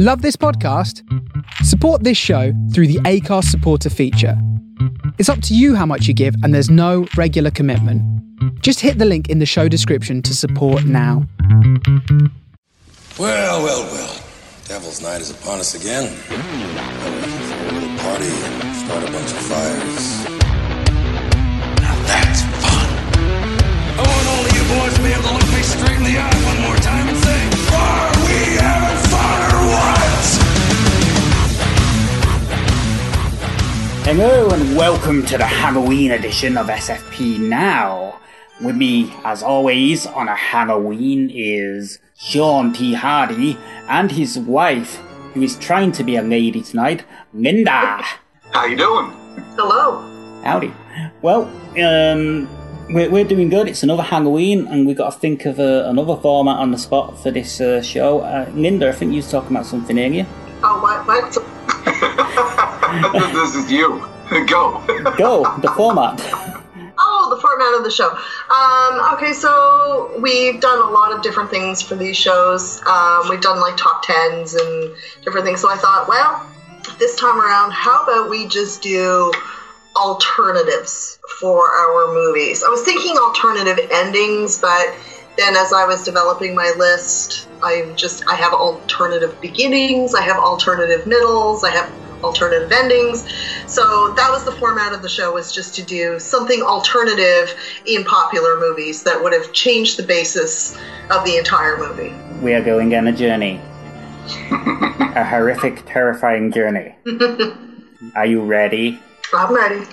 Love this podcast? Support this show through the Acast supporter feature. It's up to you how much you give, and there's no regular commitment. Just hit the link in the show description to support now. Well, well, well. Devil's Night is upon us again. A party and start a bunch of fires. Now that's fun. I want all of you boys to be able to look me straight in the eye one more time and say, Are we having fun or what? Hello and welcome to the Halloween edition of SFP Now. With me, as always, on a Halloween is Sean T. Hardy and his wife, who is trying to be a lady tonight, Linda. How you doing? Hello. Howdy. Well, um, we're, we're doing good. It's another Halloween, and we've got to think of uh, another format on the spot for this uh, show. Uh, Linda, I think you was talking about something earlier. Oh, what? what? this is you. Go. Go, the format. Oh, the format of the show. Um, okay, so we've done a lot of different things for these shows. Um, we've done like top tens and different things. So I thought, well, this time around, how about we just do alternatives for our movies? I was thinking alternative endings, but then as I was developing my list, I just I have alternative beginnings, I have alternative middles, I have alternative endings. So that was the format of the show was just to do something alternative in popular movies that would have changed the basis of the entire movie. We are going on a journey. a horrific, terrifying journey. Are you ready? I'm ready.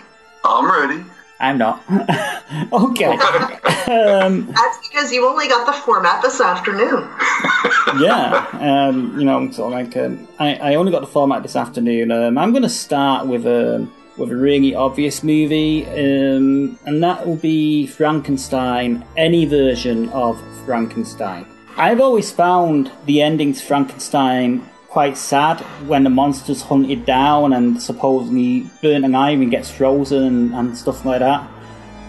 I'm ready. I'm not. okay. um, That's because you only got the format this afternoon. yeah. Um, you know, sort of like um, I, I only got the format this afternoon. Um, I'm going to start with a with a really obvious movie, um, and that will be Frankenstein. Any version of Frankenstein. I've always found the ending to Frankenstein quite sad when the monster's hunted down and supposedly burnt and iron gets frozen and, and stuff like that.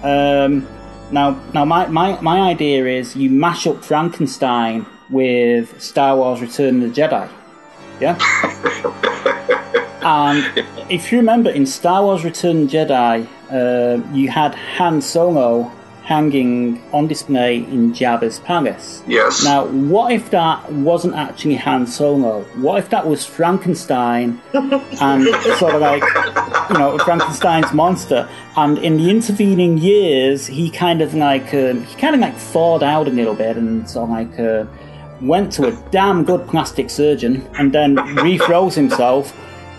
Um, now, now my, my, my idea is you mash up Frankenstein with Star Wars Return of the Jedi. Yeah? and if you remember in Star Wars Return of the Jedi, uh, you had Han Solo hanging on display in Jabba's palace. Yes. Now, what if that wasn't actually Han Solo? What if that was Frankenstein and sort of like, you know, Frankenstein's monster? And in the intervening years, he kind of like, uh, he kind of like thawed out a little bit and sort of like, uh, went to a damn good plastic surgeon and then refroze himself,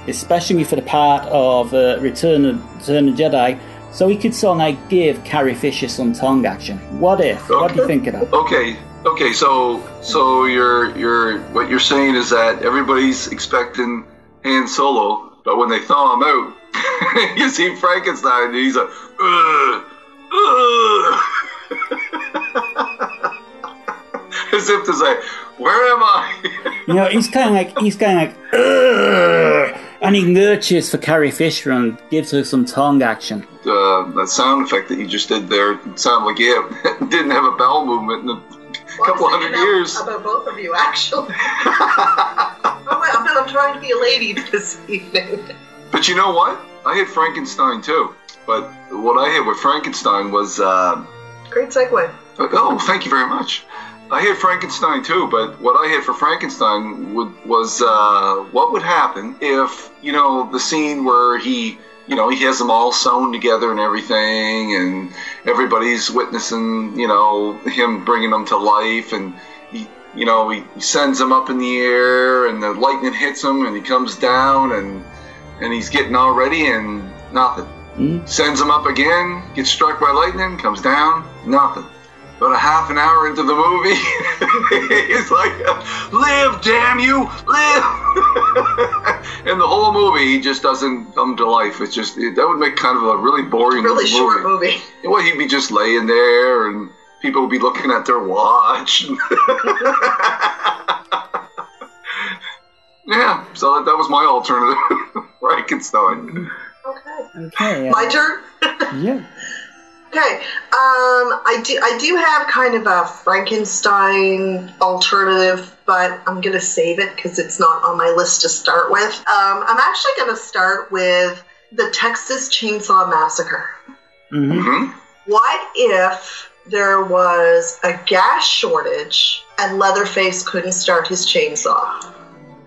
especially for the part of uh, Return of Return of Jedi, so he could sort of like give Carrie Fisher some tongue action. What if? What do you think of that? Okay. Okay. So, so you're you're what you're saying is that everybody's expecting Han Solo, but when they thaw him out, you see Frankenstein, and he's like, Ugh, ugh. as if to say, "Where am I?" You know, he's kind of like he's kind of like, Ugh! And he lurches for Carrie Fisher and gives her some tongue action. uh, that sound effect that you just did there sounded like yeah, didn't have a bowel movement in a couple Well, I was hundred thinking years. About both of you, actually. oh, I'm, I'm trying to be a lady this evening. But you know what? I had Frankenstein too. But what I had with Frankenstein was, uh, Great segue. oh, thank you very much. I had Frankenstein too, but what I had for Frankenstein would, was uh, what would happen if, you know, the scene where he, you know, he has them all sewn together and everything, and everybody's witnessing, you know, him bringing them to life, and he, you know, he, he sends them up in the air, and the lightning hits him, and he comes down, and and he's getting all ready, and nothing. Sends him up again, gets struck by lightning, comes down, nothing. About a half an hour into the movie, he's like, "Live, damn you, live!" and the whole movie, he just doesn't come to life. It's just it, that would make kind of a really boring Really movie. short movie. Well, he'd be just laying there, and people would be looking at their watch. yeah, so that, that was my alternative, Frankenstein. Okay. Okay. My turn? yeah. Okay, um, I do I do have kind of a Frankenstein alternative, but I'm gonna save it because it's not on my list to start with. Um, I'm actually gonna start with the Texas Chainsaw Massacre. hmm hmm What if there was a gas shortage and Leatherface couldn't start his chainsaw?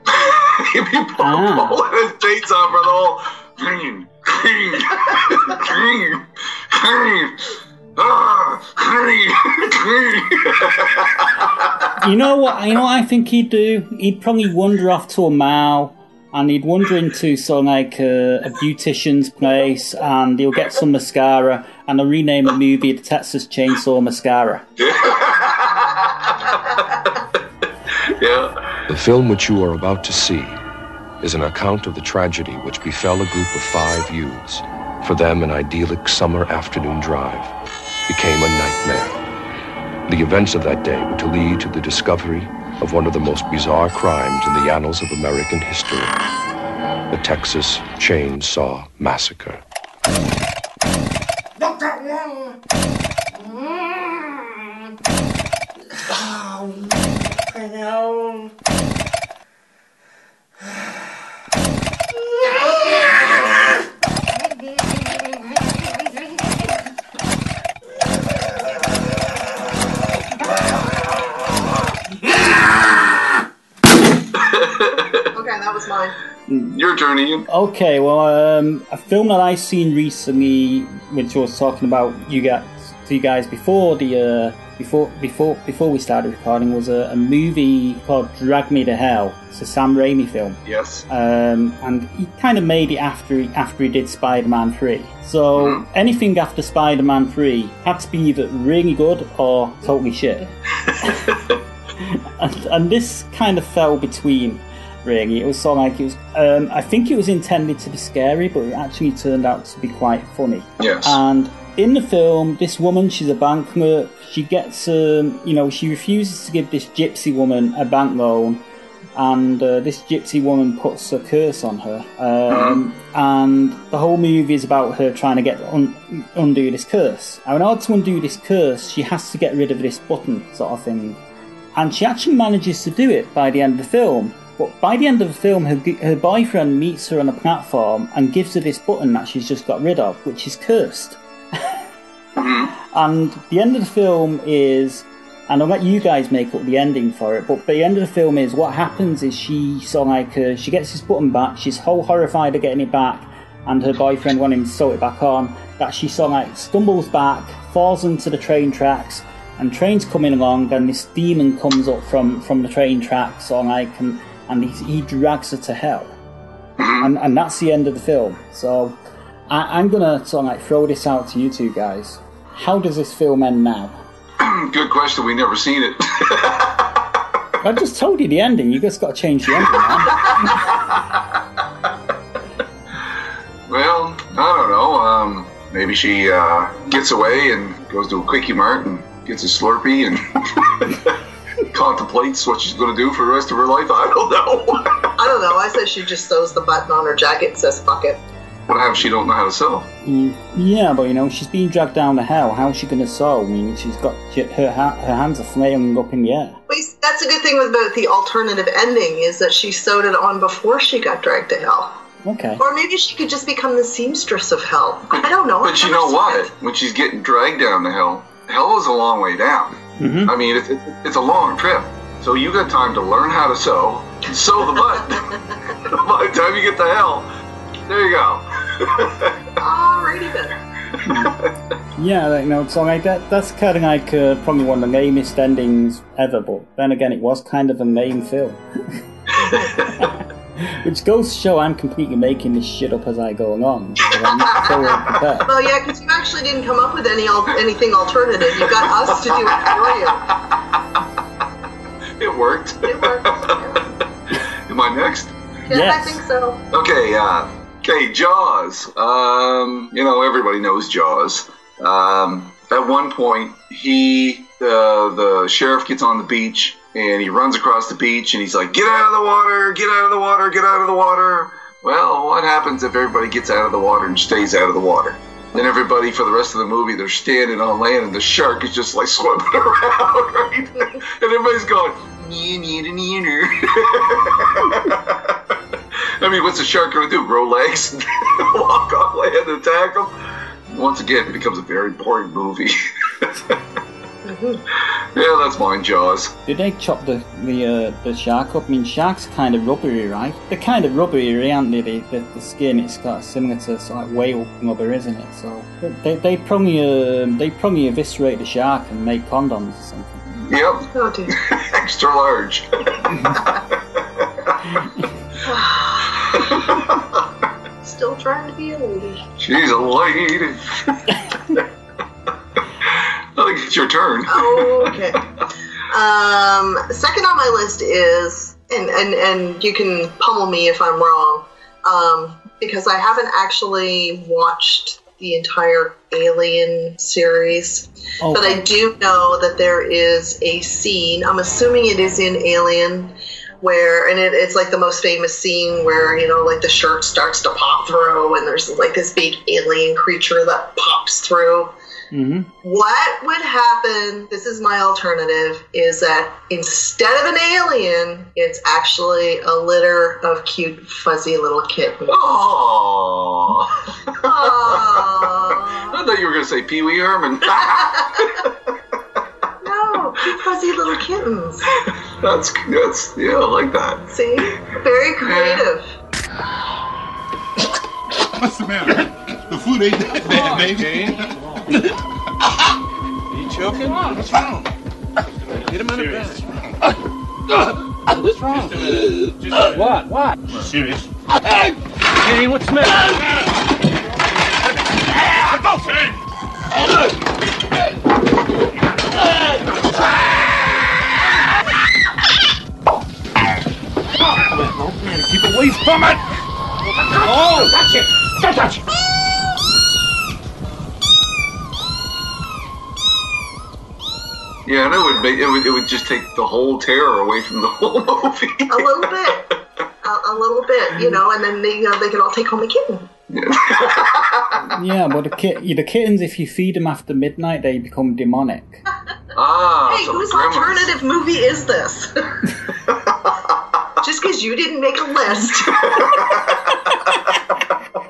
He'd be pulling his chainsaw for the whole. Clean, clean, clean, clean. Clean, clean. You know what? You know what I think he'd do? He'd probably wander off to a mall, and he'd wander into sort of like a, a beautician's place, and he'll get some mascara, and they'll rename the movie the Texas Chainsaw Mascara. yeah. The film which you are about to see is an account of the tragedy which befell a group of five youths. For them, an idyllic summer afternoon drive became a nightmare. The events of that day were to lead to the discovery of one of the most bizarre crimes in the annals of American history the Texas Chainsaw Massacre. Okay, that was mine. Your journey. Okay, well, um, a film that I seen recently, which I was talking about you guys, to you guys before the uh, before before before we started recording, was a, a movie called Drag Me to Hell. It's a Sam Raimi film. Yes. um, and he kind of made it after he, after he did Spider-Man Three. So Mhm. anything after Spider-Man Three had to be either really good or totally shit. and, and this kind of fell between. Really, it was sort of like it was. Um, I think it was intended to be scary, but it actually turned out to be quite funny. Yes. And in the film, this woman, she's a bank clerk. She gets, um, you know, she refuses to give this gypsy woman a bank loan, and uh, this gypsy woman puts a curse on her. Um, And the whole movie is about her trying to get un- undo this curse. Now, in order to undo this curse, she has to get rid of this button, sort of thing. And she actually manages to do it by the end of the film. But by the end of the film, her, her boyfriend meets her on a platform and gives her this button that she's just got rid of, which is cursed. And the end of the film is, and I'll let you guys make up the ending for it. But the end of the film is what happens is she sort like uh, she gets this button back. She's whole horrified of getting it back, and her boyfriend wanting to sew it back on. That she sort like stumbles back, falls into the train tracks, and train's coming along, and this demon comes up from from the train tracks, sort like, and and he, he drags her to hell. And, and that's the end of the film. So I, I'm gonna sort of like throw this out to you two guys. How does this film end now? Good question. We never seen it. I just told you the ending. You just got to change the ending, man. well, I don't know. Um, maybe she uh, gets away and goes to a quickie mart and gets a Slurpee and contemplates what she's going to do for the rest of her life. I don't know. I don't know. I said she just sews the button on her jacket and says "fuck it." what happens? if She don't know how to sew. Mm, yeah, but you know she's being dragged down to hell. How's she gonna sew? I mean, she's got her ha- her hands are flailing up in the air. But that's a good thing with the, the alternative ending is that she sewed it on before she got dragged to hell. Okay. Or maybe she could just become the seamstress of hell. I don't know. But you know what? When she's getting dragged down to hell, hell is a long way down. Hmm I mean, it's, it's a long trip. So you got time to learn how to sew, sew the butt. By the time you get to hell, there you go. Alrighty then. Yeah, like, you know, so like that. That's kind of like uh, probably one of the lamest endings ever. But then again, it was kind of a main film. Which goes to show I'm completely making this shit up as I go along. So I'm so well yeah, because you actually didn't come up with any al- anything alternative. You got us to do it for you. It worked. you. It worked. Am I next? Yeah, Yes. I think so. Okay, uh, okay, Jaws. Um, you know, everybody knows Jaws. Um, at one point, he, uh, the sheriff gets on the beach and he runs across the beach and he's like, get out of the water, get out of the water, get out of the water. Well, what happens if everybody gets out of the water and stays out of the water? And everybody for the rest of the movie, they're standing on land, and the shark is just like swimming around, right? And everybody's going, "Nee, nee, nee, nee, nee." I mean, what's a shark going to do? Grow legs and walk on land and attack them? Once again, it becomes a very boring movie. Yeah, that's mine, Jaws. Did they chop the the uh, the shark up? I mean, sharks are kind of rubbery, right? They're kind of rubbery, aren't they? The, the, the skin it's got similar to sort of like whale rubber, isn't it? So they they probably um, they probably eviscerate the shark and make condoms or something. Yep, Oh dear. extra large. Still trying to be a lady. She's a lady. I think it's your turn. Okay. Um, second on my list is, and, and, and you can pummel me if I'm wrong, um, because I haven't actually watched the entire Alien series. Oh, But I do know that there is a scene, I'm assuming it is in Alien, where, and it, it's like the most famous scene where, you know, like the shirt starts to pop through and there's like this big alien creature that pops through. Hmm What would happen? This is my alternative is that instead of an alien, it's actually a litter of cute, fuzzy little kittens. Oh, Aww. I thought you were going to say Pee Wee Herman. No, cute, fuzzy little kittens. that's that's yeah, I like that. See? Very creative. What's the matter? The food ain't that bad, baby. Are You choking? What's wrong? Get him out of bed. What's wrong? What? What? Serious? Kenny, what's the matter? Keep away from it! Oh! Touch it! Don't! Yeah, and it would make it would, it would just take the whole terror away from the whole movie. A little bit. A, a little bit, you know, and then they, you know, they can all take home a kitten. Yeah, but the kit the kittens, if you feed them after midnight, they become demonic. ah, Hey, whose grandma's- alternative movie is this? Just because you didn't make a list.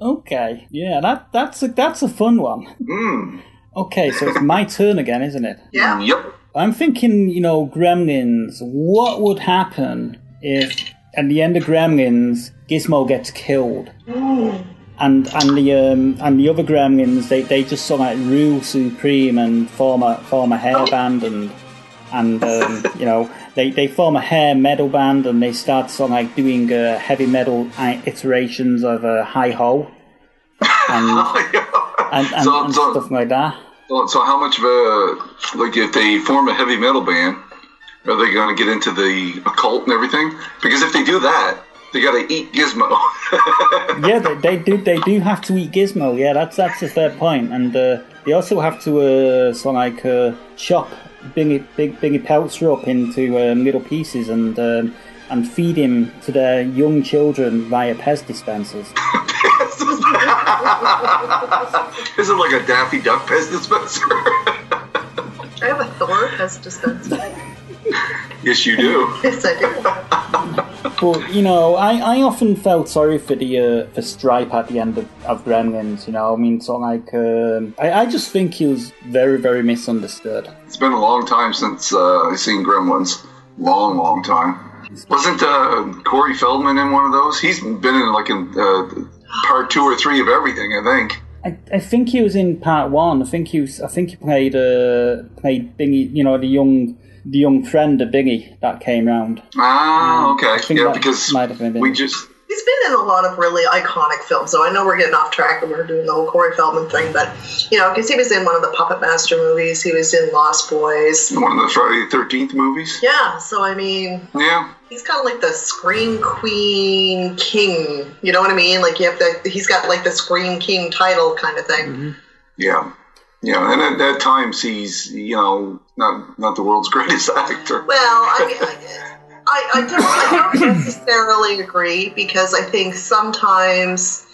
Okay, yeah, that that's a that's a fun one. Mm, Okay, so it's my turn again, isn't it? Yeah. yep. I'm thinking, you know, Gremlins. What would happen if, at the end of Gremlins, Gizmo gets killed, and and the um, and the other Gremlins they, they just sort of like rule supreme and form a form a hair band and and um, you know they, they form a hair metal band and they start sort of like doing uh, heavy metal iterations of uh, Hi Ho and and, and, So- and so- stuff like that. So, so how much of a like if they form a heavy metal band, are they going to get into the occult and everything? Because if they do that, they got to eat Gizmo. yeah, they, they do. They do have to eat Gizmo. Yeah, that's that's a fair point. And uh, they also have to uh, sort of like uh, chop Bingy Big Bingy Peltzer up into um, little pieces and um, and feed him to their young children via Pez dispensers. this Is it like a Daffy Duck Pez dispenser? I have a Thor Pez dispenser. yes, you do. yes, I do. But you know, I, I often felt sorry for the uh, for Stripe at the end of, of Gremlins. You know, I mean, so like um, I, I just think he was very very misunderstood. It's been a long time since uh, I've seen Gremlins. Long, long time. Wasn't uh, Corey Feldman in one of those? He's been in like in uh, part two or three of everything, I think. I, I think he was in part one. I think he was. I think he played uh played Bingy. You know the young the young friend of Bingy that came round. Ah, okay. think Yeah, that because might have been we just He's been in a lot of really iconic films, so I know we're getting off track and we're doing the whole Corey Feldman thing, but you know, because he was in one of the Puppet Master movies, he was in Lost Boys. one of the Friday the Thirteenth movies. Yeah, so I mean, Yeah, he's kind of like the Scream Queen King. You know what I mean? Like you have the he's got like the Scream King title kind of thing. yeah, yeah. And at, at times he's you know not not the world's greatest actor. Well, I I, I, I, don't, I don't necessarily agree because I think sometimes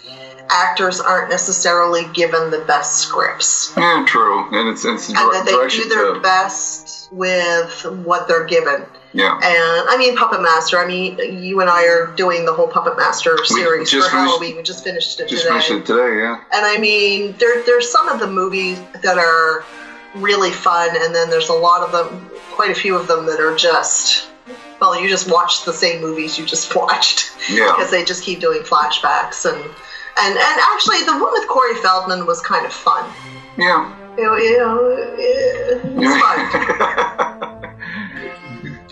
actors aren't necessarily given the best scripts. Yeah, true. And it's, it's and that they do their too. best with what they're given. Yeah. And I mean, Puppet Master. I mean, you and I are doing the whole Puppet Master series for just Halloween. We just finished it Just today. finished it today, yeah. And I mean, there, there's some of the movies that are really fun, and then there's a lot of them, quite a few of them that are just, well, you just watch the same movies you just watched Yeah. because they just keep doing flashbacks and. And, and actually, the one with Corey Feldman was kind of fun. Yeah. Know, you know, it was fun.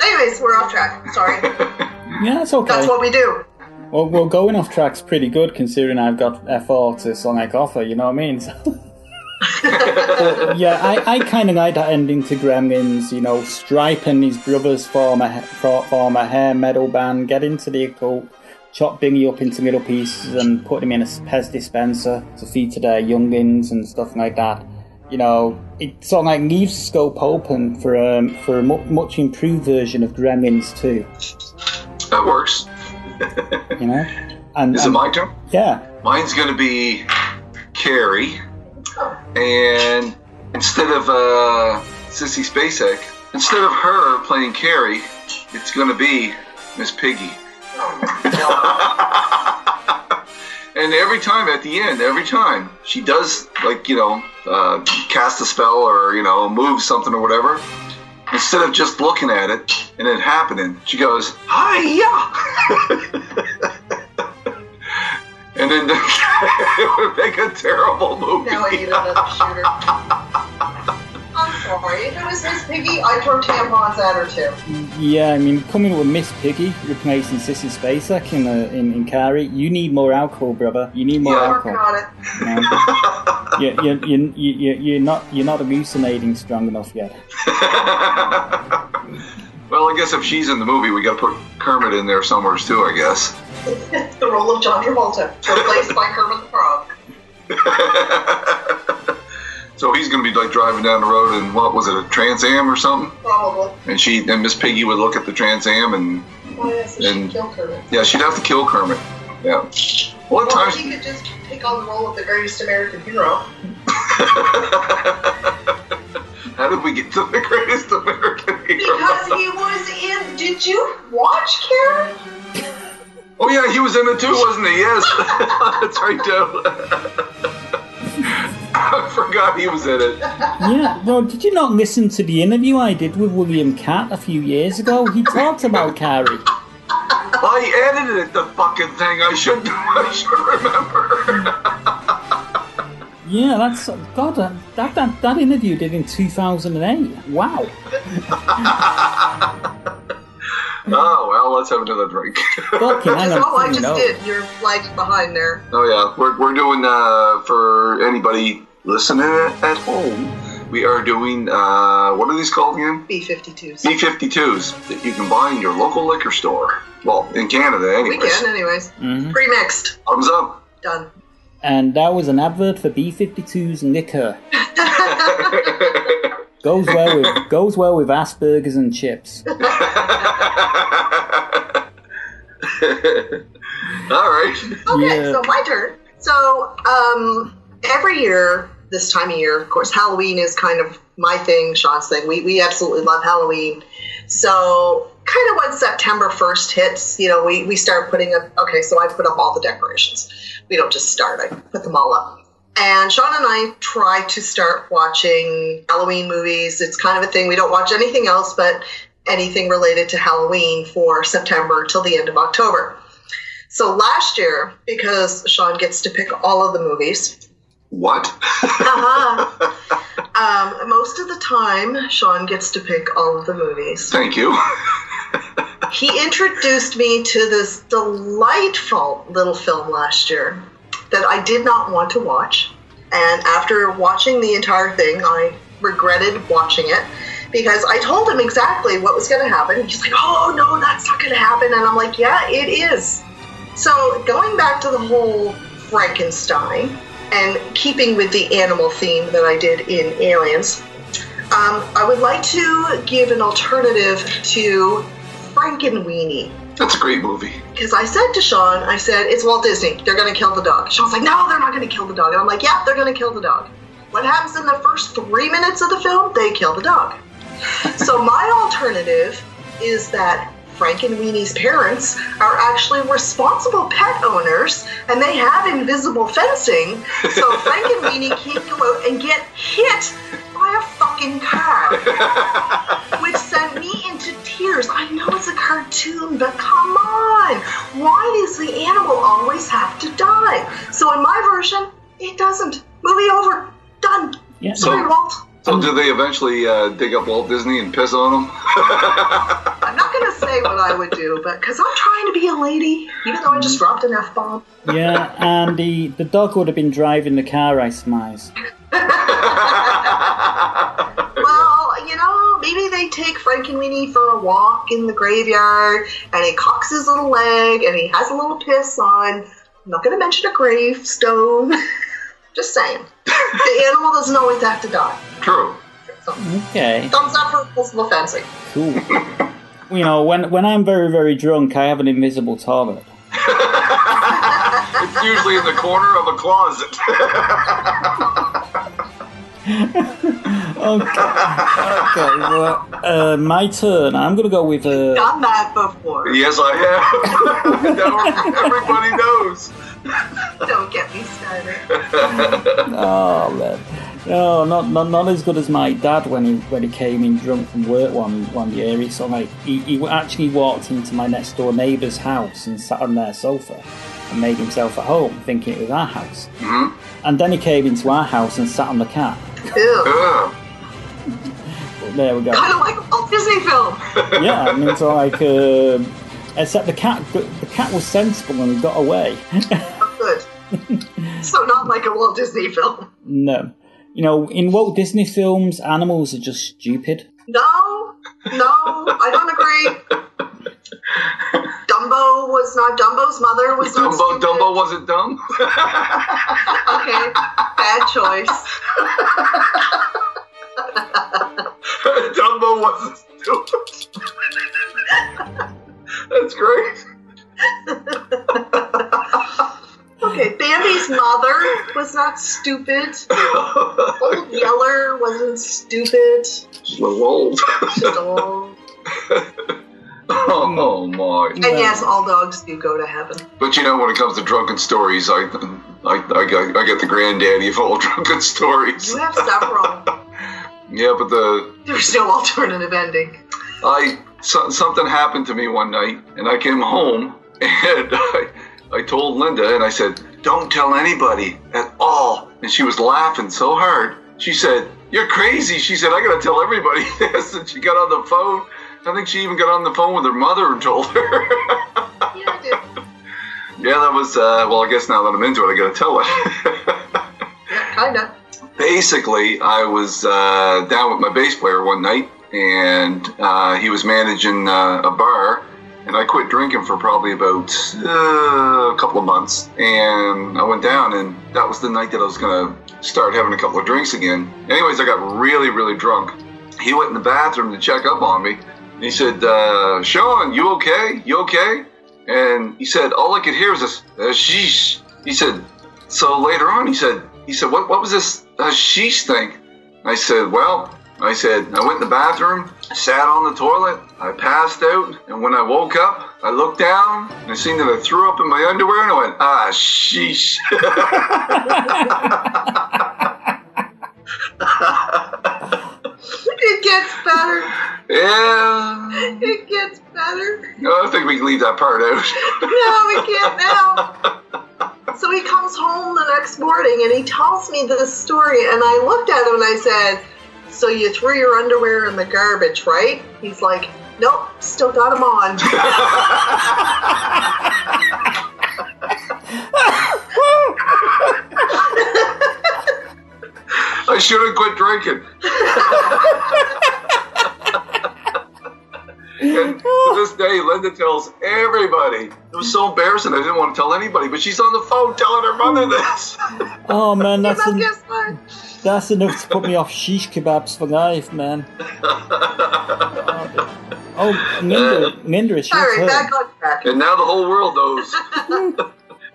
Anyways, we're off track. Sorry. Yeah, that's okay. That's what we do. Well, well, going off track's pretty good considering I've got F4 to Sonic Offer, you know what I mean? So- But, yeah, I, I kind of like that ending to Gremlins, you know, Stripe and his brother's former, former hair metal band get into the occult, chop Bingy up into little pieces and put him in a Pez dispenser to feed to their youngins and stuff like that. You know, it sort of like leaves the scope open for um, for a much improved version of Gremlins 2, That works. you know? And, Is it and- my turn? Yeah. Mine's going to be Carrie. And instead of uh, Sissy Spacek, instead of her playing Carrie, it's going to be Miss Piggy. and every time at the end, every time she does, like, you know, uh, cast a spell or, you know, move something or whatever, instead of just looking at it and it happening, she goes, Hiya! and then it would make a terrible movie. Now I need another shooter. I'm. If it was Miss Piggy, I'd throw tampons at her too. Yeah, I mean, coming with Miss Piggy replacing Sissy Spacek in, uh, in in Carrie, you need more alcohol, brother. You need more I'm working alcohol. on it. You, you, you, you, you, you're not you're not hallucinating strong enough yet. Well, I guess if she's in the movie, we got to put Kermit in there somewhere too. I guess. the role of John Travolta, replaced by Kermit the Frog. So he's going to be like driving down the road, and what was it, a Trans Am or something? Probably. And she, and Miss Piggy would look at the Trans Am, and Oh, yes, so And- she'd kill Kermit. yeah, she'd have to kill Kermit. Yeah. What Or times? he could just take on the role of the greatest American hero. How did we get to the greatest American hero? Because he was in. Did you watch Karen? Oh yeah, he was in it too, wasn't he? Yes, that's right, Joe. I forgot he was in it. Yeah, well, did you not listen to the interview I did with William Katt a few years ago? He talked about Carrie. I edited it, the fucking thing. I should, I should remember. Yeah, that's God. That that that, that interview did in 2008. Wow. oh well, let's have another drink. Fucking hang on. oh, I just no. did. You're lagging behind there. Oh yeah, we're, we're doing uh, for anybody listening at, at home. We are doing uh, what are these called again? B-52s. B52s that you can buy in your local liquor store. Well, in Canada, We anyways. can, anyways. Mhm. Pre-mixed. Thumbs up. Done. And that was an advert for B52's liquor. Goes well with goes well with Asperger's and chips. All right. Okay, Yeah. so my turn. So, um, every year, this time of year, of course, Halloween is kind of my thing, Sean's thing. We, we absolutely love Halloween. So, kind of when September 1st hits, you know, we, we start putting up, okay, so I put up all the decorations. We don't just start, I put them all up. And Sean and I try to start watching Halloween movies. It's kind of a thing. We don't watch anything else but anything related to Halloween for September till the end of October. So last year, because Sean gets to pick all of the movies, What? uh-huh, um, most of the time Sean gets to pick all of the movies. Thank you. He introduced me to this delightful little film last year that I did not want to watch. And after watching the entire thing, I regretted watching it because I told him exactly what was going to happen. He's like, oh, no, that's not going to happen. And I'm like, yeah, it is. So going back to the whole Frankenstein and keeping with the animal theme that I did in Aliens, um, I would like to give an alternative to Frankenweenie. That's a great movie. Because I said to Sean, I said, it's Walt Disney. They're going to kill the dog. Sean's like, no, they're not going to kill the dog. And I'm like, yeah, they're going to kill the dog. What happens in the first three minutes of the film? They kill the dog. so my alternative is that Frankenweenie's parents are actually responsible pet owners and they have invisible fencing. So Frankenweenie can't go out and get hit by a fucking car. Which sent me into tears. I know it's a cartoon, but come on. Why does the animal always have to die? So in my version, it doesn't. Movie over. Done. Yeah. Sorry, Walt. So do they eventually uh, dig up Walt Disney and piss on him? I'm not going to say what I would do, but because I'm trying to be a lady, even though I just mm. dropped an F bomb. Yeah, and the, the dog would have been driving the car, I surmise. Well, you know, maybe they take Frankenweenie for a walk in the graveyard and he cocks his little leg and he has a little piss on. I'm not going to mention a gravestone. Just saying. the animal doesn't always have to die. True. So, Okay, thumbs up for invisible fencing. cool. you know, when, when I'm very, very drunk, I have an invisible toilet. It's usually in the corner of a closet. Okay, okay well, uh, my turn. I'm going to go with... Uh, Done that before. yes, I have. Everybody knows. Don't get me started. Oh man. No, not, not not as good as my dad when he when he came in drunk from work one one year. He sort of like he, he actually walked into my next door neighbour's house and sat on their sofa and made himself at home, thinking it was our house. Mhm. And then he came into our house and sat on the cat. Ew. There we go. Kind of like a Walt Disney film. yeah, I mean, so like, um, except the cat the cat was sensible and got away. Oh, good. so not like a Walt Disney film. no, you know, in Walt Disney films, animals are just stupid. No, no, I don't agree. Dumbo was not Dumbo's mother was not. Dumbo, stupid. Dumbo wasn't dumb. Okay, bad choice. Dumbo wasn't stupid. That's great. Okay, Bambi's mother was not stupid. Old Yeller wasn't stupid. She's a old. Just old. oh my! And yes, all dogs do go to heaven. But you know, when it comes to drunken stories, I, I, I, I get the granddaddy of all drunken stories. You have several. Yeah, but the There's no alternative ending. I so, something happened to me one night, and I came home and I, I told Linda, and I said, "Don't tell anybody at all." And she was laughing so hard. She said, "You're crazy." She said, "I gotta tell everybody this." And she got on the phone. I think she even got on the phone with her mother and told her. Yeah, I did. yeah, that was uh, well. I guess now that I'm into it, I gotta tell it. Yeah, kinda. basically, I was uh, down with my bass player one night, and uh, he was managing uh, a bar, and I quit drinking for probably about uh, a couple of months, and I went down, and that was the night that I was gonna start having a couple of drinks again. Anyways, I got really, really drunk. He went in the bathroom to check up on me. And he said, uh, "Sean, you okay? You okay?" And he said, "All I could hear was this sheesh." He said, so later on, he said, he said, what, what was this sheesh thing? I said, well, I said, I went in the bathroom, sat on the toilet, I passed out, and when I woke up, I looked down, and I seen that I threw up in my underwear, and I went, ah, sheesh. It gets better. yeah. It gets better. No, I think we can leave that part out. No, we can't now. So he comes home the next morning and he tells me this story, and I looked at him and I said, So you threw your underwear in the garbage, right? He's like, Nope, still got them on. I should have quit drinking. And to this day, Linda tells everybody. It was so embarrassing. I didn't want to tell anybody, but she's on the phone telling her mother this. Oh man, that's en- that's enough to put me off shish kebabs for life, man. Oh, Minder, Minder, uh, it's your All right, turn. back on track. and now the whole world knows.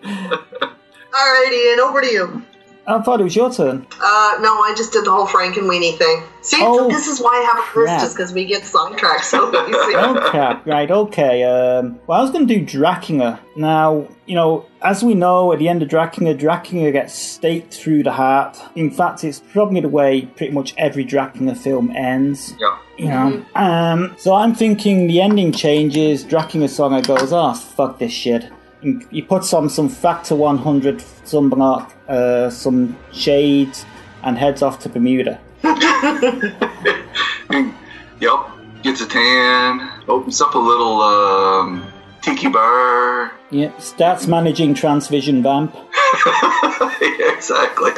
All right, Ian, over to you. I thought it was your turn. Uh, no, I just did the whole Frankenweenie thing. See, Oh, this is why I have a list, just because we get sidetracked so easy. Okay, right, okay. Um, well, I was going to do Dracula. Now, you know, as we know, at the end of Dracula, Dracula gets staked through the heart. In fact, it's probably the way pretty much every Dracula film ends. Yeah. You know, um, so I'm thinking the ending changes. Dracula song goes, oh fuck this shit. He puts on some Factor 100 sunblock, uh, some shades, and heads off to Bermuda. Yep. Gets a tan. Opens up a little um, tiki bar. Yep, starts managing Transvision Vamp. yeah, exactly.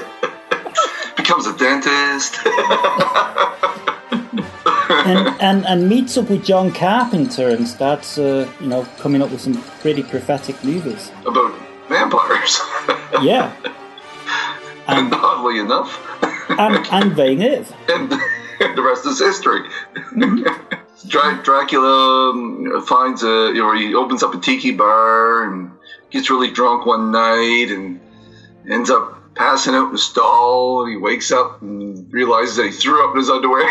Becomes a dentist. And, and and meets up with John Carpenter and starts, uh, you know, coming up with some pretty prophetic movies. about vampires. Yeah, and oddly enough, and and they live. and, and the rest is history. Dra- Dracula um, finds a, you know, he opens up a tiki bar and gets really drunk one night and ends up passing out in the stall. And he wakes up and realizes that he threw up in his underwear.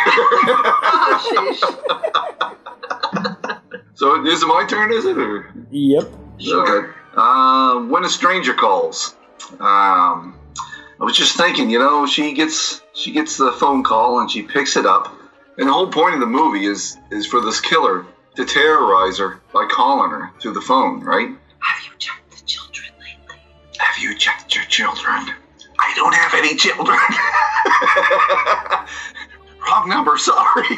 so is it my turn? Is it or? Yep. Okay. Uh, when a stranger calls. Um, I was just thinking, you know, she gets she gets the phone call and she picks it up, and the whole point of the movie is is for this killer to terrorize her by calling her through the phone, right? Have you checked the children lately? Have you checked your children? I don't have any children. Wrong number, sorry.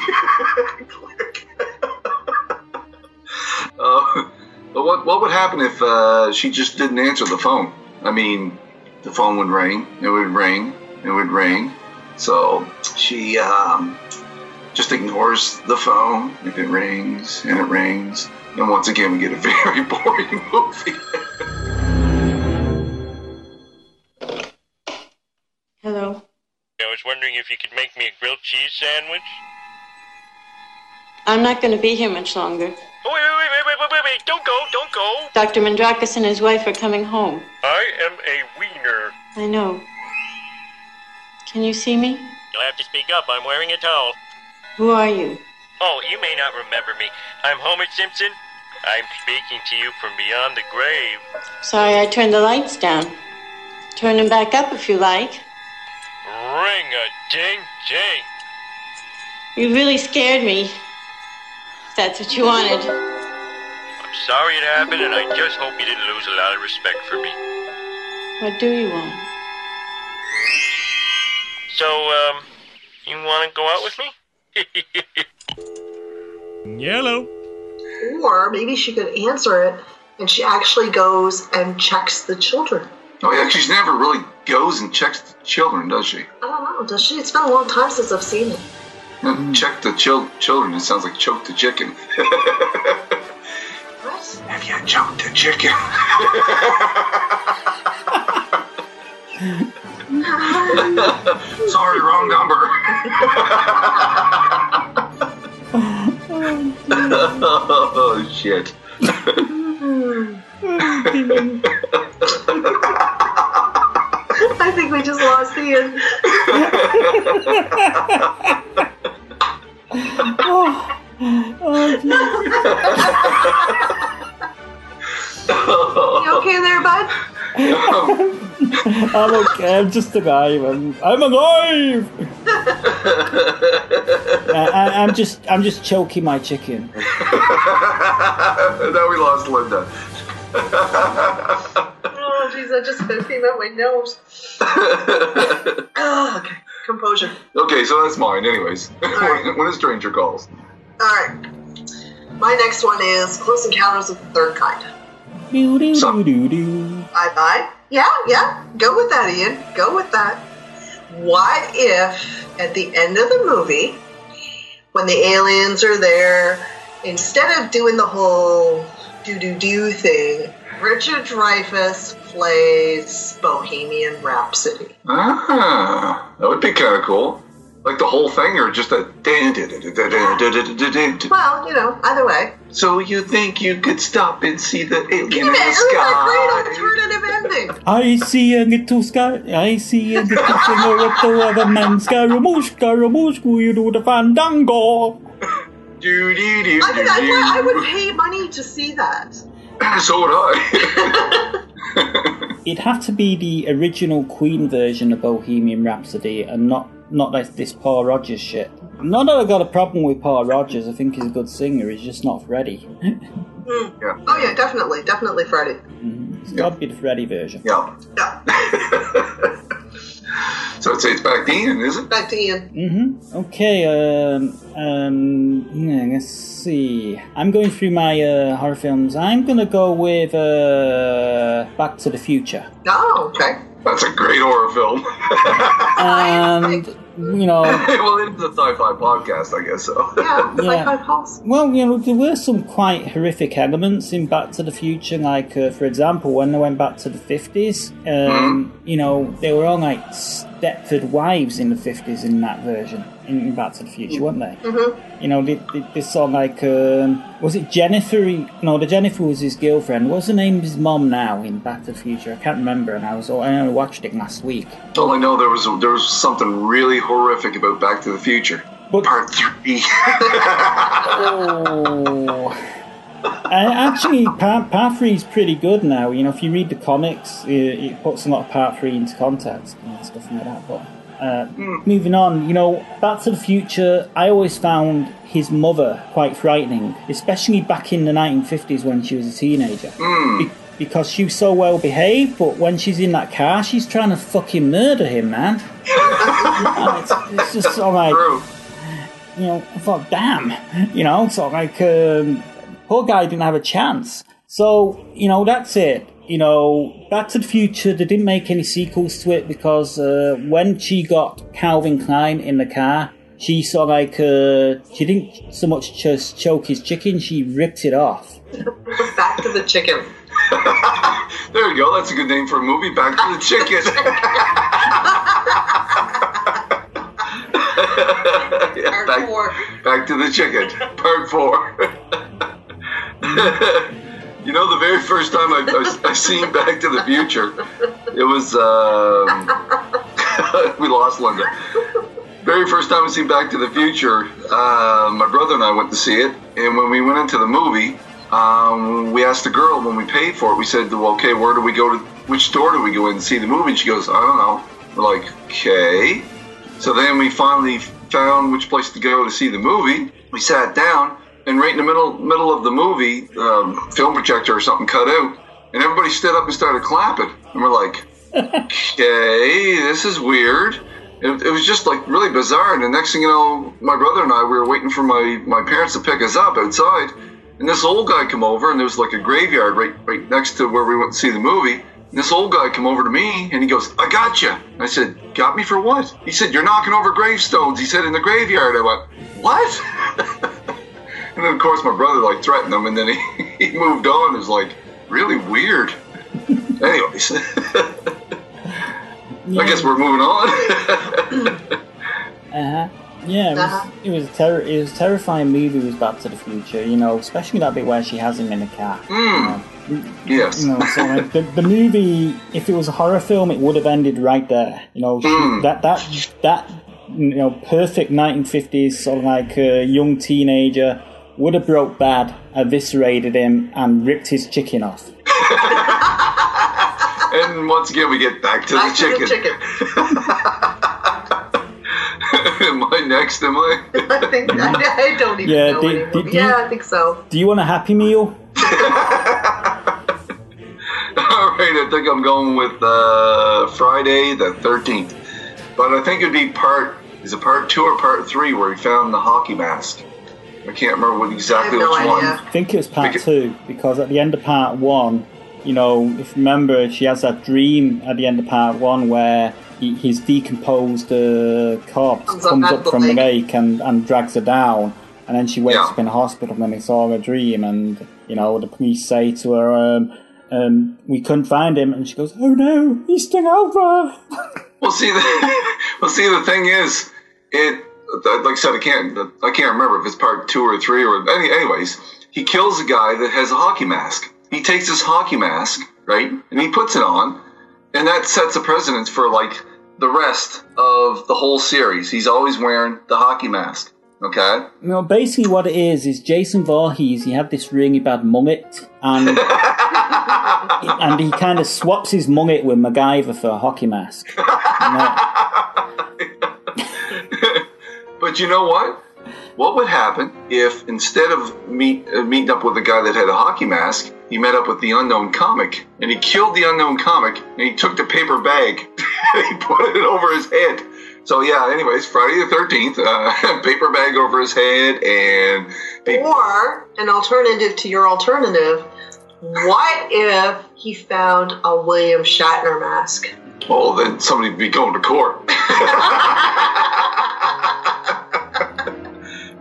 uh, but what what would happen if uh, she just didn't answer the phone? I mean, the phone would ring, it would ring, it would ring. So she um, just ignores the phone. If it rings and it rings, and once again we get a very boring movie. Wondering if you could make me a grilled cheese sandwich. I'm not going to be here much longer. Oh, wait, wait, wait, wait, wait, wait, wait, don't go, don't go. Dr. Mandrakis and his wife are coming home. I am a wiener. I know. Can you see me? You'll have to speak up. I'm wearing a towel. Who are you? Oh, you may not remember me. I'm Homer Simpson. I'm speaking to you from beyond the grave. Sorry, I turned the lights down. Turn them back up if you like. Ring a ding ding. You really scared me. If that's what you wanted. I'm sorry it happened, and I just hope you didn't lose a lot of respect for me. What do you want? So, um, you want to go out with me? Yellow. Or maybe she could answer it and she actually goes and checks the children. Oh yeah, she's never really goes and checks the children, does she? Oh, I don't know, does she? It's been a long time since I've seen it. Yeah, hmm. Check the chil- children. It sounds like choke the chicken. What? Have you choked the chicken? Sorry, wrong number. oh shit. I think we just lost Ian. You okay there, bud? I'm okay. I'm just alive. I'm, I'm alive. I, I, I'm just I'm just choking my chicken. now we lost Linda. I just came out my nose. oh, okay, composure. Okay, so that's mine, anyways. Alright. when, when a stranger calls. All right. My next one is Close Encounters of the Third Kind. Doo doo doo doo doo. Bye bye. Yeah, yeah. Go with that, Ian. Go with that. What if at the end of the movie, when the aliens are there instead of doing the whole do do do thing, Richard Dreyfuss plays Bohemian Rhapsody. Ah, that would be kind of cool. Like the whole thing, or just a. Well, you know, either way. So you think you could stop and see the alien in you the imagine? It was a sky? great alternative ending. I see a little sky. I see a little singer with the other man. Scaramouche, Scaramouche, will you do the fandango? Do, do, do, I, could, I, I would pay money to see that. Do. So would I. It'd have to be the original Queen version of Bohemian Rhapsody and not not like this Paul Rodgers shit. Not that I've got a problem with Paul Rodgers, I think he's a good singer, he's just not Freddie. Mm. Oh yeah, definitely, definitely Freddie. It's gotta be the Freddie version. yeah. Yeah. So I'd say it's back to Ian, is it? Back to Ian. Mm-hmm. Okay, um, um, yeah, let's see. I'm going through my uh, horror films. I'm gonna go with uh, Back to the Future. Oh, okay. That's a great horror film. And, you know, well, it's a sci-fi podcast, I guess so. Yeah, it's Yeah. like my pulse. Well, you know, there were some quite horrific elements in Back to the Future. Like, uh, for example, when they went back to the 50s, um, you know, they were all like Stepford wives in the 50s in that version, in, in Back to the Future, weren't they? Mm-hmm. You know, they, they, they saw like, um, was it Jennifer? No, the Jennifer was his girlfriend. What's the name of his mom now in Back to the Future? I can't remember, and I was I only watched it last week. All I know there was there was something really horrific about Back to the Future. But- Part three. Oh. And actually, part, part three is pretty good now. You know, if you read the comics, it, it puts a lot of part three into context and stuff like that. But uh, moving on, you know, Back to the Future, I always found his mother quite frightening, especially back in the 1950s when she was a teenager. Be- because she was so well behaved, but when she's in that car, she's trying to fucking murder him, man. It's, it's just sort of like True. you know, I thought, damn, you know, so like, um, poor guy didn't have a chance. So, you know, that's it. You know, Back to the Future, they didn't make any sequels to it because uh, when she got Calvin Klein in the car, she saw like, uh, she didn't so much just choke his chicken, she ripped it off. Back to the chicken. There you go. That's a good name for a movie. Back to the Chicken. Yeah, Part back, four. back to the Chicken. Part four. You know, the very first time I, I, I seen Back to the Future, it was um, we lost Linda. Very first time I seen Back to the Future, uh, my brother and I went to see it, and when we went into the movie, um, we asked the girl when we paid for it. We said, "Well, okay, where do we go to? Which store do we go in and see the movie?" And she goes, "I don't know." We're like, "Okay." So then we finally found which place to go to see the movie. We sat down, and right in the middle middle of the movie, um, film projector or something cut out, and everybody stood up and started clapping. And we're like, "Okay, this is weird." It, it was just like really bizarre. And the next thing you know, my brother and I we were waiting for my my parents to pick us up outside, and this old guy come over, and there was like a graveyard right right next to where we went to see the movie. And this old guy come over to me, and he goes, "I got you." I said, "Got me for what?" He said, "You're knocking over gravestones." He said, "In the graveyard." I went, "What?" and then of course my brother like threatened him, and then he, he moved on. It was like really weird. Anyways, I guess we're moving on. Uh-huh. Yeah, it was, Uh-huh. it was a terror. It was a terrifying movie. Was Back to the Future, you know, especially that bit where she has him in the car. Mm. yes. You know, so like the, the movie, if it was a horror film, it would have ended right there. You know, she- Mm. that that that you know, perfect 1950s sort of like uh, young teenager would have broke bad, eviscerated him, and ripped his chicken off. And once again, we get back to Back the to the chicken. am I next? Am I? I think I, I don't even Yeah, know do- do- do yeah, you- I think so. Do you want a Happy Meal? All right, I think I'm going with uh, Friday the 13th. But I think it'd be part. Is it part two or part three where he found the hockey mask? I can't remember what exactly I have no which one. I think it was part Because- two because at the end of part one, you know, if you remember, she has that dream at the end of part one where he, his decomposed uh, corpse Comes up comes out up of the from the lake. lake and, and drags her down. And then she wakes Yeah. up in the hospital when it's all a dream, and you know the police say to her, um, um, "We couldn't find him," and she goes, "Oh no, he's still over." Well, see, the, well, see, the thing is, it like I said, I can't, I can't remember if it's part two or three or any, anyways. He kills a guy that has a hockey mask. He takes his hockey mask, right, and he puts it on, and that sets a precedence for like the rest of the whole series. He's always wearing the hockey mask. Okay. Know, basically what it is is Jason Voorhees. He had this really bad mullet, and and he kind of swaps his mullet with MacGyver for a hockey mask. You know, But you know what? What would happen if instead of meet, uh, meeting up with the guy that had a hockey mask, he met up with the unknown comic and he killed the unknown comic and he took the paper bag and he put it over his head. So yeah, anyways, Friday the Thirteenth, uh, paper bag over his head and Or an alternative to your alternative. What if he found a William Shatner mask? oh, then somebody'd be going to court.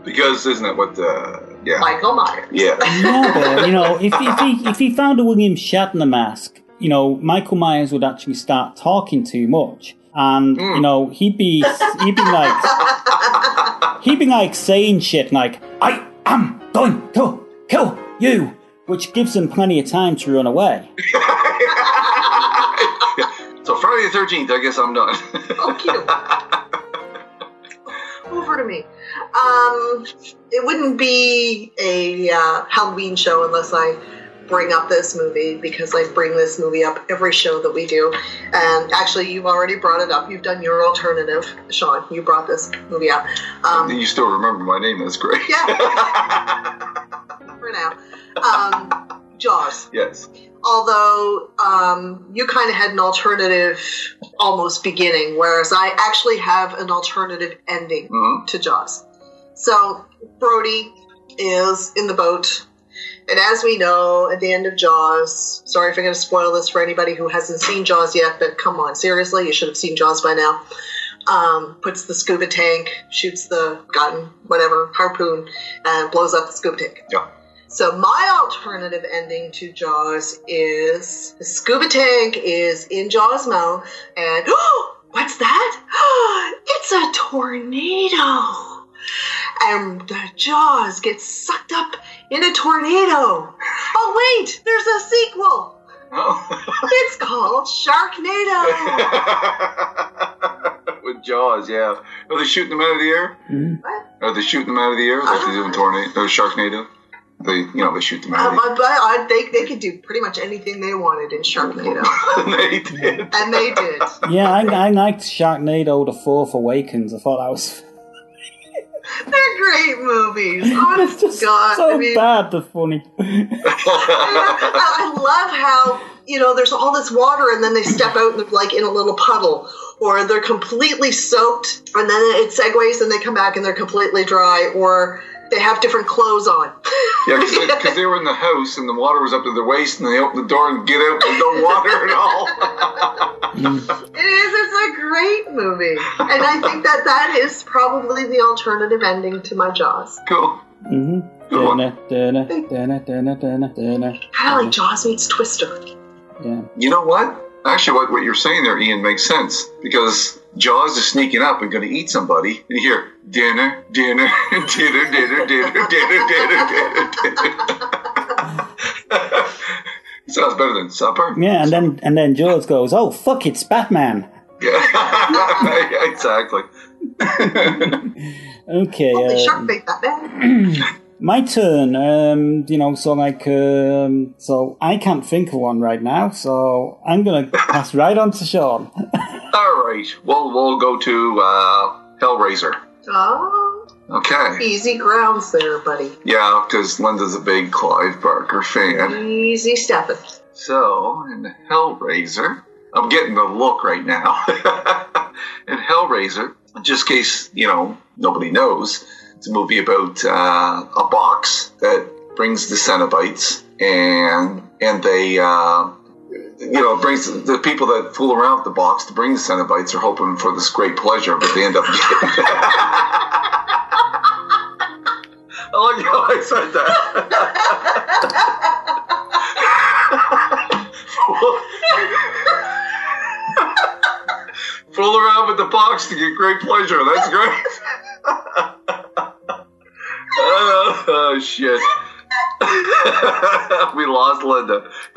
because isn't it what the yeah Michael Myers. yeah yeah, but you know, if, if he if he found a William Shatner mask, you know, Michael Myers would actually start talking too much, and hmm. you know, he'd be he'd be like he'd be like saying shit like "I am going to kill you," which gives him plenty of time to run away. So Friday the Thirteenth, I guess I'm done. Oh, Over to me. Um, it wouldn't be a uh, Halloween show unless I bring up this movie because I bring this movie up every show that we do. And actually, you've already brought it up. You've done your alternative, Sean. You brought this movie up. Um, you still remember my name? That's great. Yeah. For now. Um, Jaws. Yes. Although um, you kind of had an alternative almost beginning, whereas I actually have an alternative ending to Jaws. So Brody is in the boat, and as we know, at the end of Jaws, sorry if I'm going to spoil this for anybody who hasn't seen Jaws yet, but come on, seriously, you should have seen Jaws by now. Um, puts the scuba tank, shoots the gun, whatever, harpoon, and blows up the scuba tank. Yeah. So my alternative ending to Jaws is the scuba tank is in Jaws' mouth, and what's that? it's a tornado, and the Jaws get sucked up in a tornado. Oh wait, there's a sequel. Oh. it's called Sharknado. With Jaws, yeah. Are they shooting them out of the air? Hmm. What? Are they shooting them out of the air like they do in uh-huh. Tornado or Sharknado? They, you know, they shoot them out Um, of the air. but I, uh, they, they could do pretty much anything they wanted in Sharknado. they did. And they did. Yeah, I, I liked Sharknado: The Fourth Awakens. I thought that was They're great movies. Oh, Honest to God. so I mean, bad, but funny. I, I love how you know there's all this water and then they step out and they're like in a little puddle or they're completely soaked and then it segues and they come back and they're completely dry or they have different clothes on. Yeah, because they, were in the house and the water was up to their waist, and they opened the door and get out with no water at all. It is. It's a great movie, and I think that that is probably the alternative ending to my Jaws. Cool. Mm-hmm. Dana, dana, dana, dana, dana, dana. Kind of like Jaws meets Twister. Yeah. You know what? Actually, what, what you're saying there, Ian, makes sense because Jaws is sneaking up and going to eat somebody, and you hear dinner, dinner, dinner, dinner, dinner, dinner, dinner, dinner. Sounds better than supper. Yeah, and then and then George goes, "Oh fuck, it's Batman." Yeah, exactly. Okay. Holy uh, shark bait, that man. My turn. Um, you know, so like, um, so I can't think of one right now. So I'm gonna pass right on to Sean. All right. Well, we'll go to uh, Hellraiser. Oh, Okay. easy grounds there, buddy. Yeah, because Linda's a big Clive Barker fan. Easy stepping. So, in Hellraiser, I'm getting the look right now. in Hellraiser, just in case, you know, nobody knows, it's a movie about uh, a box that brings the Cenobites, and and they, uh, you know, brings the people that fool around with the box to bring the Cenobites are hoping for this great pleasure, but they end up getting. like how I said that. Fool around with the box to get great pleasure. That's great. oh, shit. we lost Linda.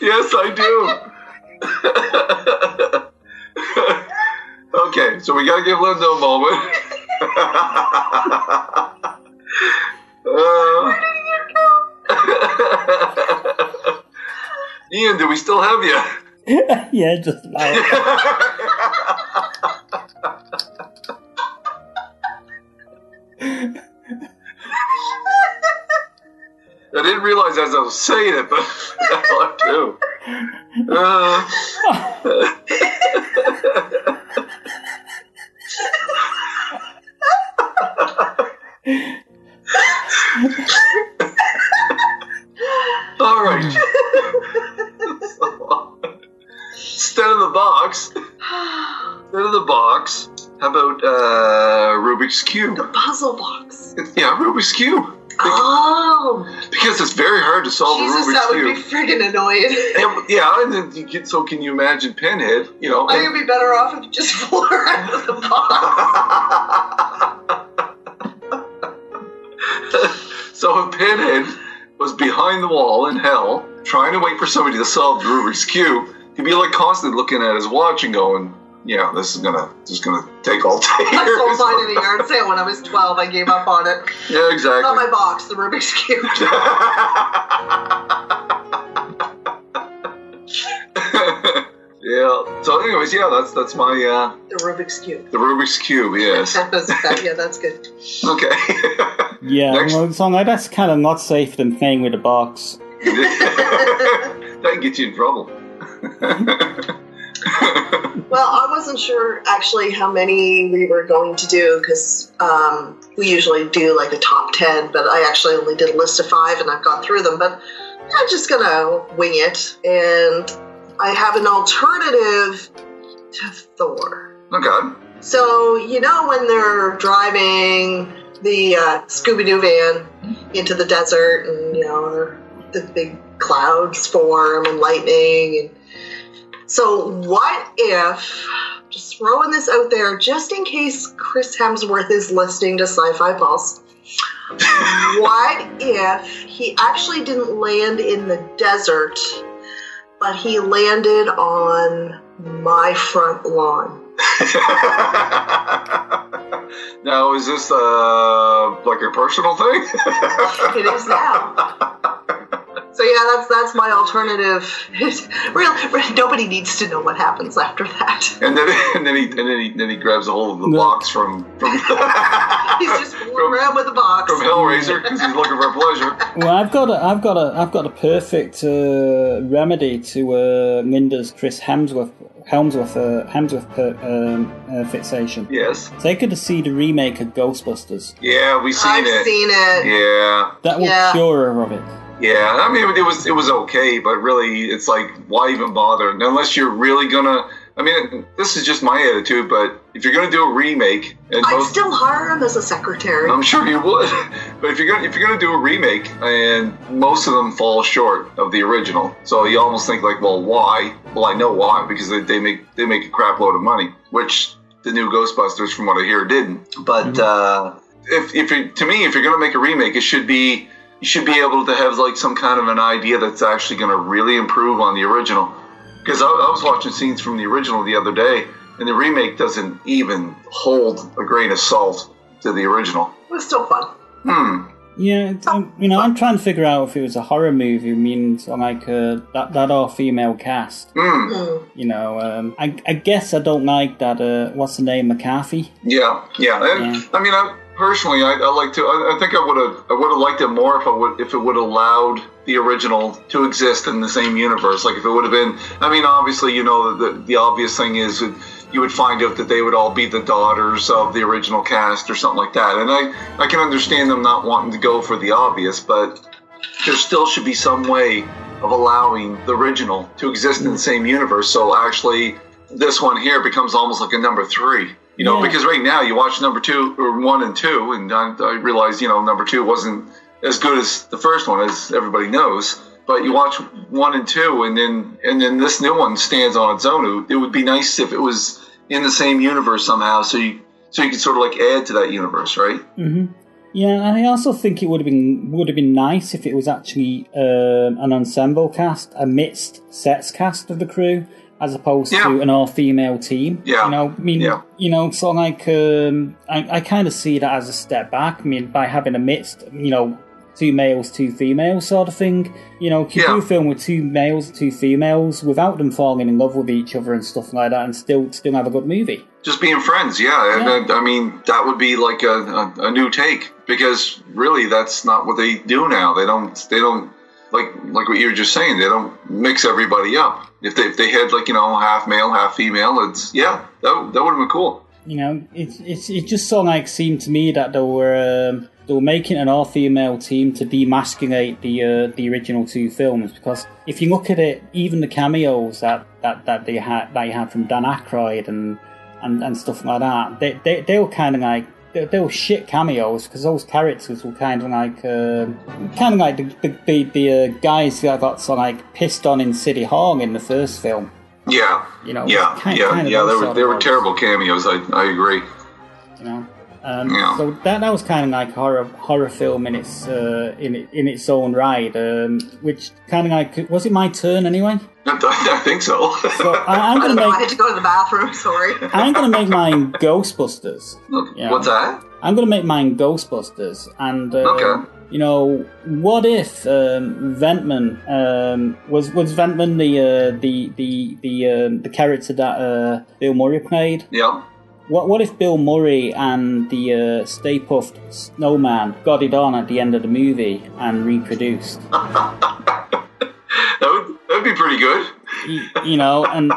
yes, I do. okay, so we gotta give Linda a moment. Uh, Ian, do we still have you? yeah, just about. I didn't realize as I was saying it, but I do. All right. Instead of the box, instead of the box, how about uh, Rubik's Cube? The puzzle box. Yeah, Rubik's Cube. Oh, Because it's very hard to solve Jesus, a Rubik's that would Cube. be friggin' annoying. And- yeah, and then you get, so can you imagine Pinhead? You know, I it'd be better off if just flew around with the box. so if Pinhead was behind the wall in hell, trying to wait for somebody to solve the Rubik's Cube, he'd be like constantly looking at his watch and going, "Yeah, this is gonna, this is gonna take all day." I sold mine in a yard sale when I was 12. I gave up on it. yeah, exactly. Not my box, the Rubik's Cube. yeah. So, anyways, yeah, that's that's my uh, the Rubik's Cube. the Rubik's Cube. Yes. That was, that, yeah, that's good. Okay. Yeah, well, so like, that's kind of not safe than playing with a box. that can get you in trouble. Well, I wasn't sure actually how many we were going to do because um, we usually do like a top 10, but I actually only did a list of five and I've gone through them. But I'm just gonna wing it. And I have an alternative to Thor. Okay. So, you know, when they're driving the uh, Scooby Doo van into the desert and, you know, the big clouds form and lightning. And so, what if, just throwing this out there, just in case Chris Hemsworth is listening to Sci Fi Pulse, what if he actually didn't land in the desert, but he landed on my front lawn? now, is this uh, like a personal thing? it is now. So yeah, that's that's my alternative. Real, nobody needs to know what happens after that. and then, and then he, and then he, then he grabs a hold of the box from from He's just fooling around with the box. from Hellraiser because he's looking for pleasure. Well, I've got a, I've got a, I've got a perfect uh, remedy to uh, Linda's Chris Hemsworth, Helmsworth, uh, Hemsworth per, um, uh, fixation. Yes. Take her to see the remake of Ghostbusters. Yeah, we've seen it. I've seen it. Yeah. That will Yeah. cure her of it. Yeah, I mean, it was it was okay, but really, it's like, why even bother? Unless you're really gonna. I mean, this is just my attitude, but if you're gonna do a remake, and I'd most, still hire him as a secretary. I'm sure you would, but if you're gonna if you're gonna do a remake, and most of them fall short of the original, so you almost think like, well, why? Well, I know why because they, they make they make a crap load of money, which the new Ghostbusters, from what I hear, didn't. But uh, if if you, to me, if you're gonna make a remake, it should be you should be able to have like some kind of an idea that's actually going to really improve on the original. Because I, I was watching scenes from the original the other day, and the remake doesn't even hold a grain of salt to the original. It was still fun. Hmm. Yeah, it's, um, you know, I'm trying to figure out if it was a horror movie. I mean, like uh, that that all female cast. Hmm. You know, um, I, I guess I don't like that. Uh, what's the name, McCarthy? Yeah, yeah. And, I mean, I personally, I, I like to. I, I think I would have. I would have liked it more if I would. If it would allowed the original to exist in the same universe. Like if it would have been. I mean, obviously, you know, the the obvious thing is you would find out that they would all be the daughters of the original cast or something like that. And I I can understand them not wanting to go for the obvious, but there still should be some way of allowing the original to exist in the same universe. So actually, this one here becomes almost like a number three. You know, Yeah. because right now you watch number two or one and two, and I, I realize you know number two wasn't as good as the first one, as everybody knows. But you watch one and two, and then and then this new one stands on its own. It would, be nice if it was in the same universe somehow, so you so you could sort of like add to that universe, right? hmm Yeah, and I also think it would have been would have been nice if it was actually um, an ensemble cast, a mixed sets cast of the crew, as opposed to an all female team. Yeah. you know, I mean, Yeah. you know, so like, um, I, I kind of see that as a step back. I mean, by having a mixed, you know, two males, two females sort of thing. You know, you do a film with two males, two females, without them falling in love with each other and stuff like that, and still still have a good movie. Just being friends, yeah. And uh, I mean, that would be like a, a, a new take because really, that's not what they do now. They don't. They don't like like what you were just saying. They don't mix everybody up. If they if they had like you know half male, half female, it's yeah, that that would have been cool. You know, it's it's it just sort of like seemed to me that they were um, they were making an all female team to demasculate the uh, the original two films because if you look at it, even the cameos that that, that they had that you had from Dan Aykroyd and and, and stuff like that, they they, they were kind of like. They, they were shit cameos because those characters were kind of like, um kind of like the the, the, the uh, guys that got of like pissed on in City Hall in the first film. Yeah, You know, yeah, kind- yeah, kind of yeah. They were they were terrible cameos. I I agree. you know. Um, Yeah. So that that was kind of like a horror horror film in its uh, in in its own right, um, which kind of like was it my turn anyway? I think so. So I, I'm gonna don't know. I had to go to the bathroom. Sorry. I'm gonna make mine Ghostbusters. Yeah. What's that? I'm gonna make mine Ghostbusters, and uh, Okay. you know, what if um, Venkman um, was was Venkman the uh, the the the um, the character that uh, Bill Murray played? Yeah. What what if Bill Murray and the uh, Stay Puft Snowman got it on at the end of the movie and reproduced? That would that would be pretty good. Y- you know, and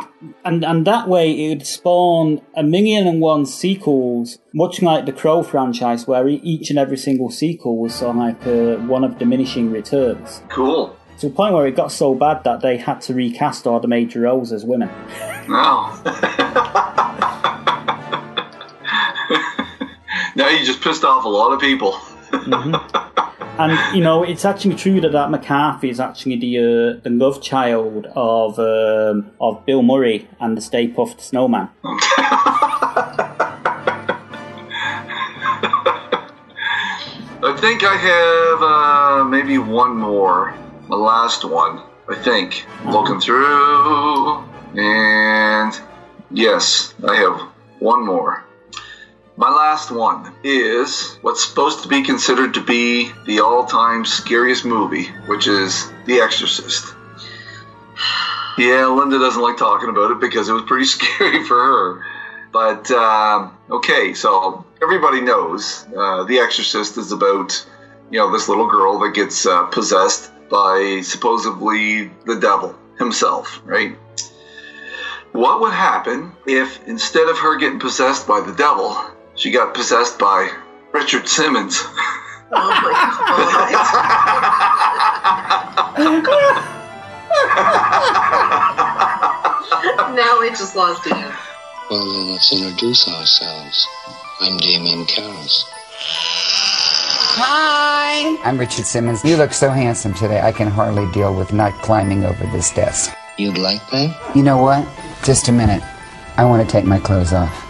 and and that way it would spawn a million and one sequels, much like the Crow franchise, where each and every single sequel was sort of like uh, one of diminishing returns. Cool. To the point where it got so bad that they had to recast all the major roles as women. No. now you just pissed off a lot of people. And you know, it's actually true that that McCarthy is actually the uh, the love child of um, of Bill Murray and the Stay Puft Snowman. I think I have uh, maybe one more. The last one, I think. Looking through. And yes, I have one more. My last one is what's supposed to be considered to be the all time scariest movie, which is The Exorcist. Yeah, Linda doesn't like talking about it because it was pretty scary for her. But um, okay, so everybody knows uh, The Exorcist is about you know this little girl that gets uh, possessed by supposedly the devil himself, right? What would happen if instead of her getting possessed by the devil, she got possessed by Richard Simmons? Oh my god. now we just lost you. Well, then let's introduce ourselves. I'm Damien Karras. Hi. I'm Richard Simmons. You look so handsome today, I can hardly deal with not climbing over this desk. You'd like that? You know what? Just a minute. I want to take my clothes off.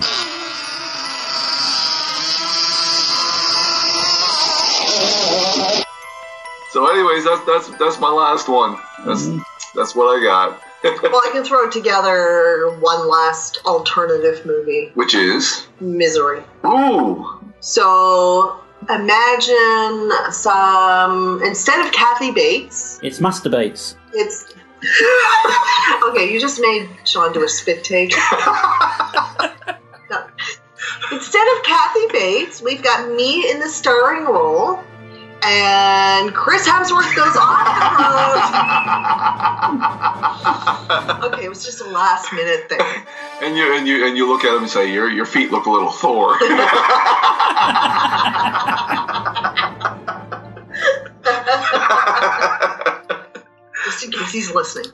That's that's that's my last one. That's mm-hmm. that's what I got. well, I can throw together one last alternative movie Which is Misery. ooh, So imagine some, instead of Kathy Bates, It's masturbates. it's. okay, you just made Sean do a spit take. No. Instead of Kathy Bates, we've got me in the starring role, and Chris Hemsworth goes off the road. okay, it was just a last minute thing. and you and you and you look at him and say, your your feet look a little Thor. Just in case he's listening.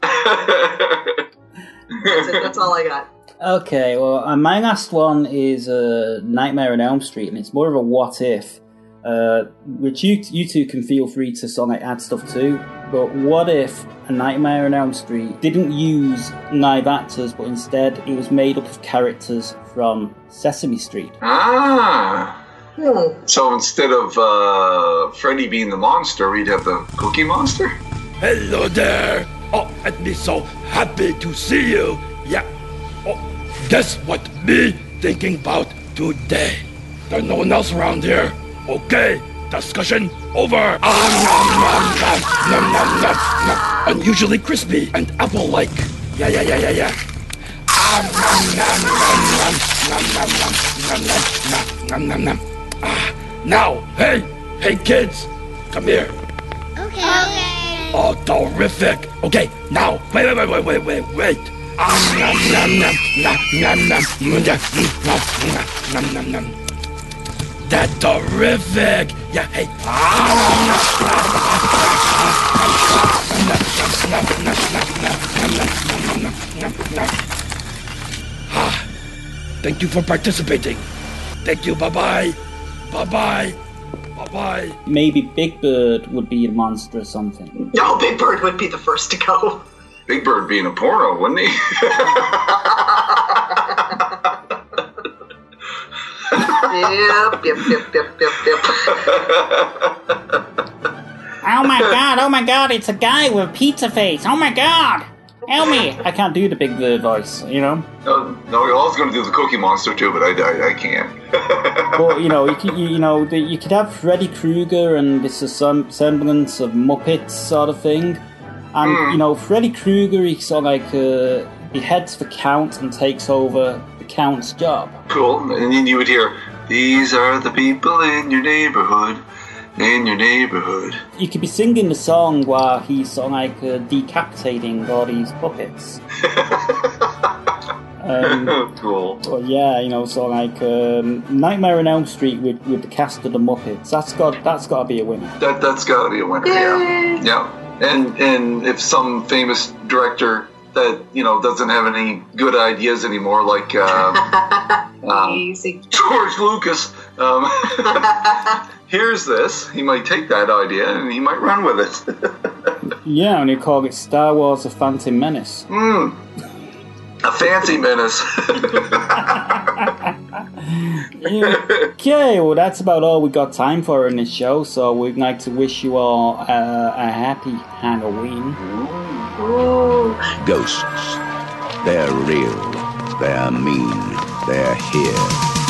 That's, it, that's all I got. Okay, well, uh, my last one is uh, Nightmare on Elm Street, and it's more of a what if, uh, which you you two can feel free to sort of add stuff to. But what if a Nightmare on Elm Street didn't use live actors, but instead it was made up of characters from Sesame Street? Ah. So instead of uh, Freddy being the monster, we'd have the Cookie Monster. Hello there. Oh, and me so happy to see you. Yeah. Oh, guess what me thinking about today? There's no one else around here. Okay, discussion over. Ah, nom, nom, nom, nom, nom, nom, nom. Unusually crispy and apple-like. Yeah, yeah, yeah, yeah, yeah. Ah, nom, nom, nom, nom, nom, nom, nom, nom, nom, nom, nom, nom. Ah, now, hey, hey kids, come here. Okay. Oh, terrific. Okay, now, wait, wait, wait, wait, wait, wait, wait. Ah, nom, nom, nom, nom, nom, nom, nom, nom, nom, nom, nom, nom. That's terrific. Yeah, hey. Ah, thank you for participating. Thank you. Bye bye. Bye bye. Bye bye. Maybe Big Bird would be a monster or something. No, Big Bird would be the first to go. Big Bird being a porno, wouldn't he? yep, yep, yep, yep, yep, yep. Oh my god, oh my god, it's a guy with a pizza face. Oh my god. Help me. I can't do the Big Bird voice, you know? no, no, I was going to do the Cookie Monster too, but I, I, I can't. well, you know, you, could, you, you know, the, you could have Freddy Krueger and this is some semblance of Muppets sort of thing. And, you know, Freddy Krueger, he's sort of like, uh, he heads the Count and takes over the Count's job. Cool. And then you would hear, These are the people in your neighborhood. In your neighborhood. You could be singing the song while he's sort of like uh, decapitating all these puppets. um, cool. Well, yeah, you know, so like um, Nightmare on Elm Street with, with the cast of the Muppets. That's got that's got to be a winner. That that's got to be a winner. Yeah. Yeah. And and if some famous director that you know doesn't have any good ideas anymore, like um, um, George Lucas, um, hears this, he might take that idea and he might run with it. Yeah, and he called it Star Wars: The Phantom Menace. Hmm. A fancy menace. okay, well, that's about all we got time for in this show. So we'd like to wish you all uh, a happy Halloween. Ghosts. They're real. They're mean. They're here.